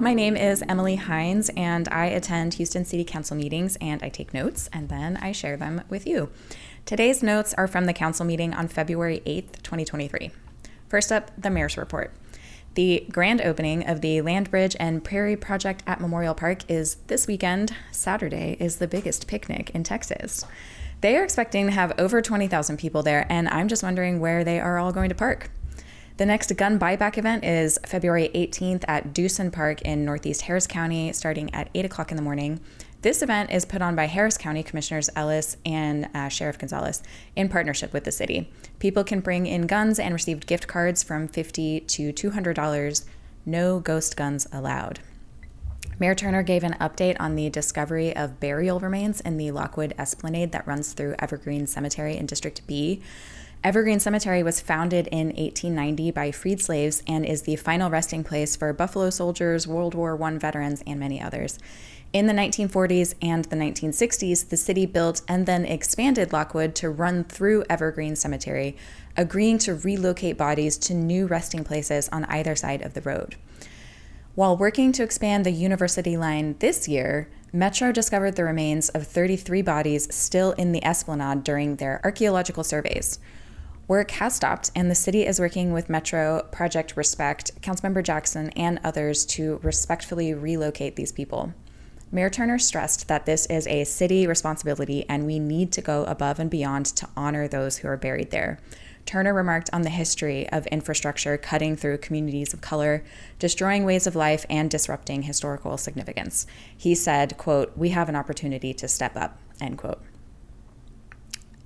My name is Emily Hines, and I attend Houston City Council meetings and I take notes and then I share them with you. Today's notes are from the council meeting on February 8th, 2023. First up, the mayor's report. The grand opening of the Land Bridge and Prairie Project at Memorial Park is this weekend. Saturday is the biggest picnic in Texas. They are expecting to have over 20,000 people there, and I'm just wondering where they are all going to park. The next gun buyback event is February 18th at Dewson Park in Northeast Harris County, starting at 8 o'clock in the morning. This event is put on by Harris County Commissioners Ellis and uh, Sheriff Gonzalez in partnership with the city. People can bring in guns and receive gift cards from 50 to $200. No ghost guns allowed. Mayor Turner gave an update on the discovery of burial remains in the Lockwood Esplanade that runs through Evergreen Cemetery in District B. Evergreen Cemetery was founded in 1890 by freed slaves and is the final resting place for Buffalo soldiers, World War I veterans, and many others. In the 1940s and the 1960s, the city built and then expanded Lockwood to run through Evergreen Cemetery, agreeing to relocate bodies to new resting places on either side of the road. While working to expand the University line this year, Metro discovered the remains of 33 bodies still in the esplanade during their archaeological surveys. Work has stopped, and the city is working with Metro Project Respect, Councilmember Jackson, and others to respectfully relocate these people. Mayor Turner stressed that this is a city responsibility and we need to go above and beyond to honor those who are buried there. Turner remarked on the history of infrastructure cutting through communities of color, destroying ways of life, and disrupting historical significance. He said, quote, We have an opportunity to step up, end quote.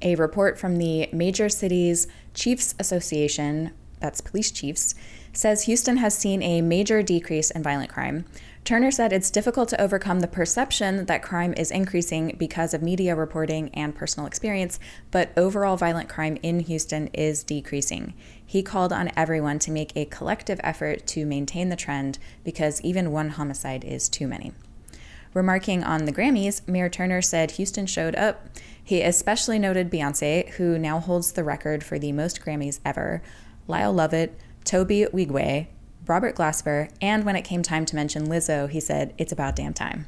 A report from the Major Cities Chiefs Association, that's police chiefs, says Houston has seen a major decrease in violent crime. Turner said it's difficult to overcome the perception that crime is increasing because of media reporting and personal experience, but overall violent crime in Houston is decreasing. He called on everyone to make a collective effort to maintain the trend because even one homicide is too many. Remarking on the Grammys, Mayor Turner said Houston showed up. He especially noted Beyonce, who now holds the record for the most Grammys ever, Lyle Lovett, Tobe Nwigwe, Robert Glasper, and when it came time to mention Lizzo, he said, It's about damn time.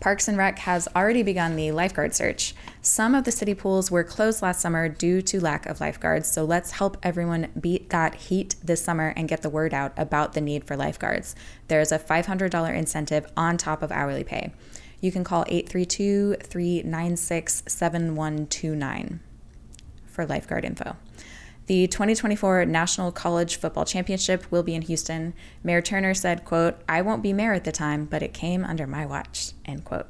Parks and Rec has already begun the lifeguard search. Some of the city pools were closed last summer due to lack of lifeguards, so let's help everyone beat that heat this summer and get the word out about the need for lifeguards. There's a $500 incentive on top of hourly pay. You can call 832 396 7129 for lifeguard info. The 2024 National College Football Championship will be in Houston. Mayor Turner said, quote, I won't be mayor at the time, but it came under my watch, end quote.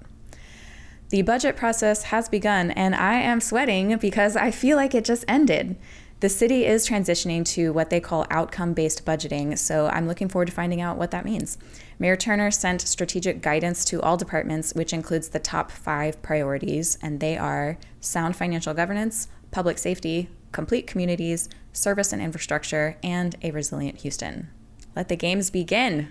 The budget process has begun, and I am sweating because I feel like it just ended. The city is transitioning to what they call outcome based budgeting, so I'm looking forward to finding out what that means. Mayor Turner sent strategic guidance to all departments, which includes the top five priorities, and they are sound financial governance, public safety, complete communities, service and infrastructure, and a resilient Houston. Let the games begin.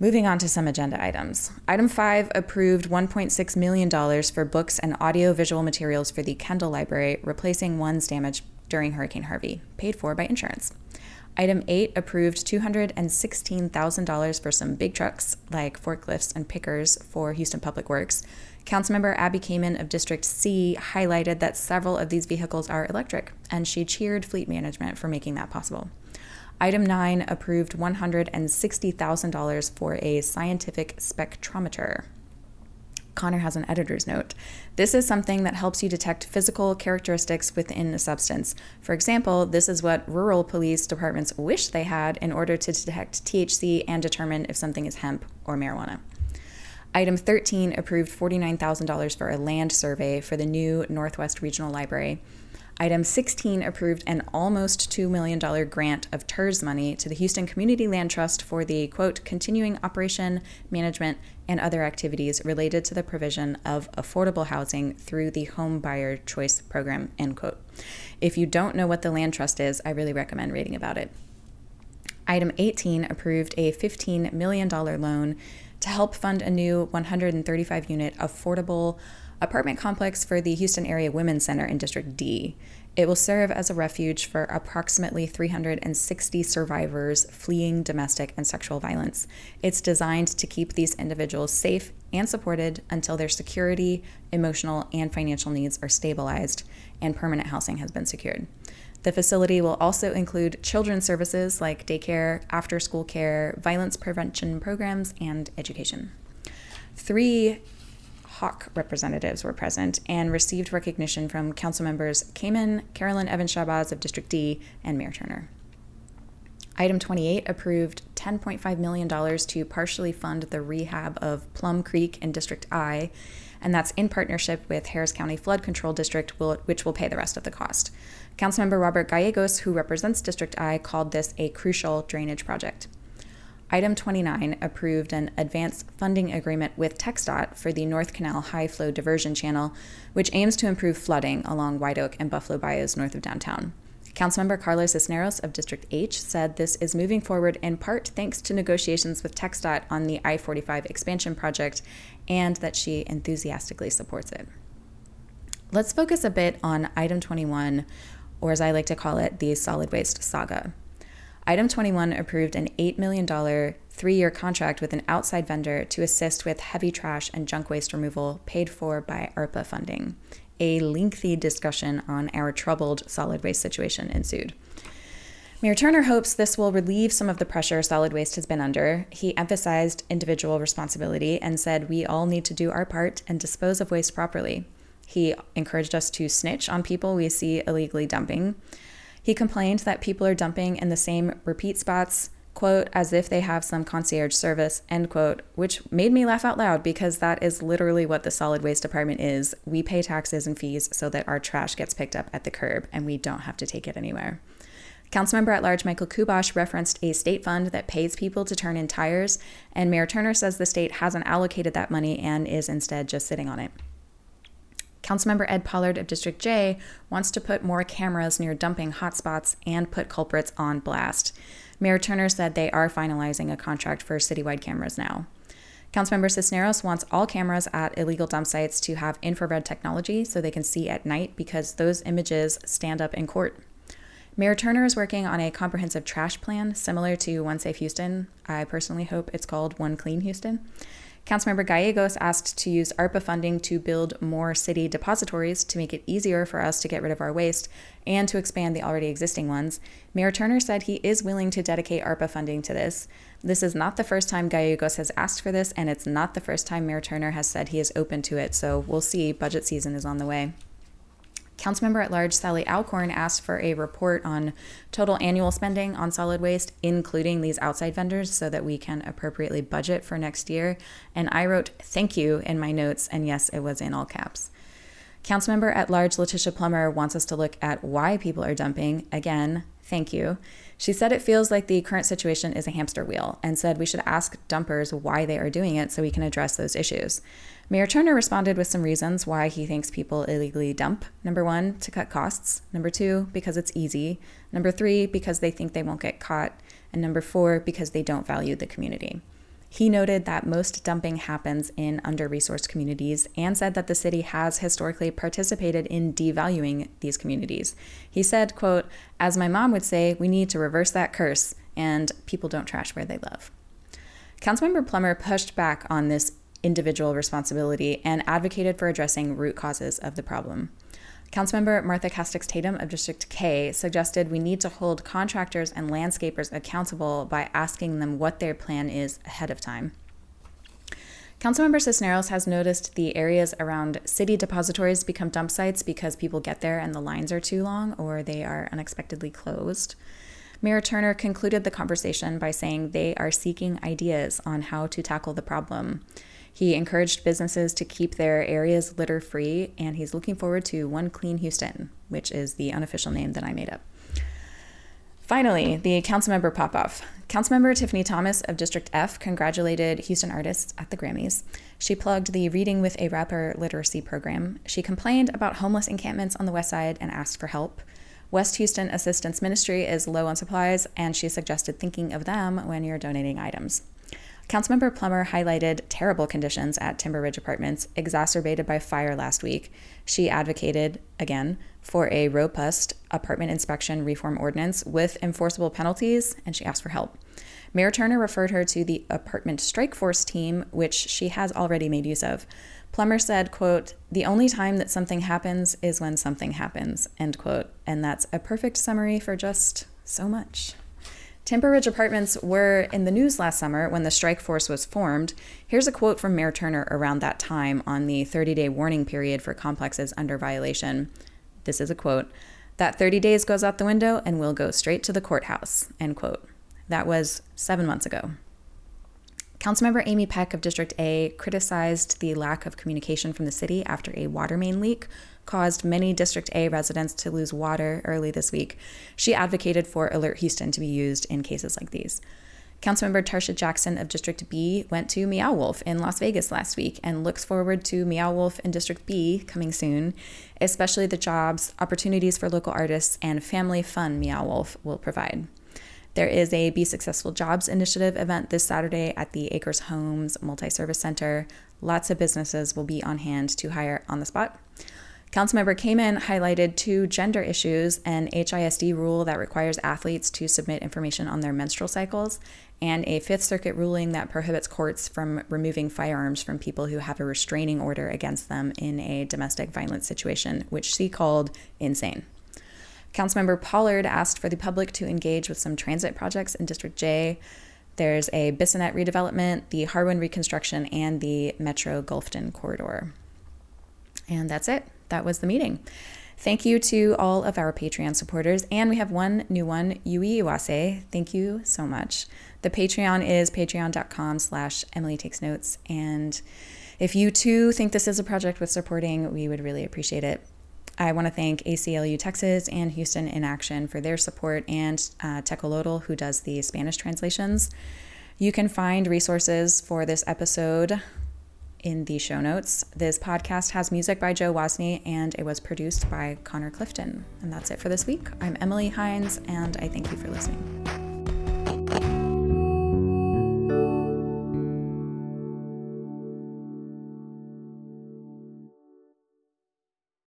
Moving on to some agenda items. Item 5 approved $1.6 million for books and audio-visual materials for the Kendall Library, replacing ones damaged during Hurricane Harvey, paid for by insurance. Item 8 approved $216,000 for some big trucks like forklifts and pickers for Houston Public Works. Councilmember Abbie Kamin of District C highlighted that several of these vehicles are electric, and she cheered fleet management for making that possible. Item 9 approved $160,000 for a scientific spectrometer. Connor has an editor's note. This is something that helps you detect physical characteristics within a substance. For example, this is what rural police departments wish they had in order to detect THC and determine if something is hemp or marijuana. Item 13 approved $49,000 for a land survey for the new Northwest Regional Library. Item 16 approved an almost $2 million grant of TIRZ money to the Houston Community Land Trust for the, quote, continuing operation, management, and other activities related to the provision of affordable housing through the Home Buyer Choice Program, end quote. If you don't know what the land trust is, I really recommend reading about it. Item 18 approved a $15 million loan to help fund a new 135 unit affordable apartment complex for the Houston Area Women's Center in District D. It will serve as a refuge for approximately 360 survivors fleeing domestic and sexual violence. It's designed to keep these individuals safe and supported until their security, emotional, and financial needs are stabilized and permanent housing has been secured. The facility will also include children's services like daycare, after school care, violence prevention programs, and education. Three HAWC representatives were present and received recognition from council members Kamin, Carolyn Evans Shabazz of District D, and Mayor Turner. Item 28 approved $10.5 million to partially fund the rehab of Plum Creek in District I, and that's in partnership with Harris County Flood Control District, which will pay the rest of the cost. Councilmember Robert Gallegos, who represents District I, called this a crucial drainage project. Item 29 approved an advance funding agreement with TxDOT for the North Canal High Flow Diversion Channel, which aims to improve flooding along White Oak and Buffalo Bayous north of downtown. Councilmember Karla Cisneros of District H said this is moving forward in part thanks to negotiations with TxDOT on the I 45 expansion project and that she enthusiastically supports it. Let's focus a bit on item 21, or as I like to call it, the solid waste saga. Item 21 approved an $8 million three year contract with an outside vendor to assist with heavy trash and junk waste removal paid for by ARPA funding. A lengthy discussion on our troubled solid waste situation ensued. Mayor Turner hopes this will relieve some of the pressure solid waste has been under. He emphasized individual responsibility and said we all need to do our part and dispose of waste properly. He encouraged us to snitch on people we see illegally dumping. He complained that people are dumping in the same repeat spots, quote, as if they have some concierge service, end quote, which made me laugh out loud because that is literally what the solid waste department is. We pay taxes and fees so that our trash gets picked up at the curb and we don't have to take it anywhere. Councilmember at large Michael Kubosh referenced a state fund that pays people to turn in tires, and Mayor Turner says the state hasn't allocated that money and is instead just sitting on it. Councilmember Ed Pollard of District J wants to put more cameras near dumping hotspots and put culprits on blast. Mayor Turner said they are finalizing a contract for citywide cameras now. Councilmember Cisneros wants all cameras at illegal dump sites to have infrared technology so they can see at night because those images stand up in court. Mayor Turner is working on a comprehensive trash plan similar to One Safe Houston. I personally hope it's called One Clean Houston. Councilmember Gallegos asked to use ARPA funding to build more city depositories to make it easier for us to get rid of our waste and to expand the already existing ones. Mayor Turner said he is willing to dedicate ARPA funding to this. This is not the first time Gallegos has asked for this, and it's not the first time Mayor Turner has said he is open to it, so we'll see. Budget season is on the way. Councilmember at large Sally Alcorn asked for a report on total annual spending on solid waste, including these outside vendors, so that we can appropriately budget for next year. And I wrote thank you in my notes, and yes, it was in all caps. Councilmember at large Letitia Plummer wants us to look at why people are dumping. Again, thank you. She said it feels like the current situation is a hamster wheel and said we should ask dumpers why they are doing it so we can address those issues. Mayor Turner responded with some reasons why he thinks people illegally dump. Number one, to cut costs. Number two, because it's easy. Number three, because they think they won't get caught. And number four, because they don't value the community. He noted that most dumping happens in under resourced communities and said that the city has historically participated in devaluing these communities. He said, quote, As my mom would say, we need to reverse that curse, and people don't trash where they live. Councilmember Plummer pushed back on this individual responsibility and advocated for addressing root causes of the problem. Councilmember Martha Castex Tatum of District K suggested we need to hold contractors and landscapers accountable by asking them what their plan is ahead of time. Councilmember Cisneros has noticed the areas around city depositories become dump sites because people get there and the lines are too long or they are unexpectedly closed. Mayor Turner concluded the conversation by saying they are seeking ideas on how to tackle the problem. He encouraged businesses to keep their areas litter free, and he's looking forward to One Clean Houston, which is the unofficial name that I made up. Finally, the councilmember pop off. Councilmember Tiffany Thomas of District F congratulated Houston artists at the Grammys. She plugged the Reading with a Rapper literacy program. She complained about homeless encampments on the west side and asked for help. West Houston Assistance Ministry is low on supplies, and she suggested thinking of them when you're donating items. Councilmember Plummer highlighted terrible conditions at Timber Ridge Apartments, exacerbated by fire last week. She advocated, again, for a robust apartment inspection reform ordinance with enforceable penalties, and she asked for help. Mayor Turner referred her to the apartment strike force team, which she has already made use of. Plummer said, quote, the only time that something happens is when something happens, end quote. And that's a perfect summary for just so much. Timber Ridge Apartments were in the news last summer when the strike force was formed. Here's a quote from Mayor Turner around that time on the 30 day warning period for complexes under violation. This is a quote That 30 days goes out the window and we'll go straight to the courthouse, end quote. That was seven months ago. Councilmember Amy Peck of District A criticized the lack of communication from the city after a water main leak caused many District A residents to lose water early this week. She advocated for Alert Houston to be used in cases like these. Councilmember Tarsha Jackson of District B went to Meow Wolf in Las Vegas last week and looks forward to Meow Wolf in District B coming soon, especially the jobs, opportunities for local artists, and family fun Meow Wolf will provide. There is a Be Successful Jobs Initiative event this Saturday at the Acres Homes Multi Service Center. Lots of businesses will be on hand to hire on the spot. Councilmember Kamin highlighted two gender issues an HISD rule that requires athletes to submit information on their menstrual cycles, and a Fifth Circuit ruling that prohibits courts from removing firearms from people who have a restraining order against them in a domestic violence situation, which she called insane. Councilmember Pollard asked for the public to engage with some transit projects in District J. There's a Bissonnet redevelopment, the Harwin reconstruction, and the Metro Gulfton corridor. And that's it. That was the meeting. Thank you to all of our Patreon supporters. And we have one new one, Yui Iwase. Thank you so much. The Patreon is patreon.com slash Emily Takes Notes. And if you too think this is a project worth supporting, we would really appreciate it. I want to thank ACLU Texas and Houston in Action for their support and uh, Tecolotl, who does the Spanish translations. You can find resources for this episode in the show notes. This podcast has music by Joe Wozni and it was produced by Connor Clifton. And that's it for this week. I'm Emily Hines and I thank you for listening.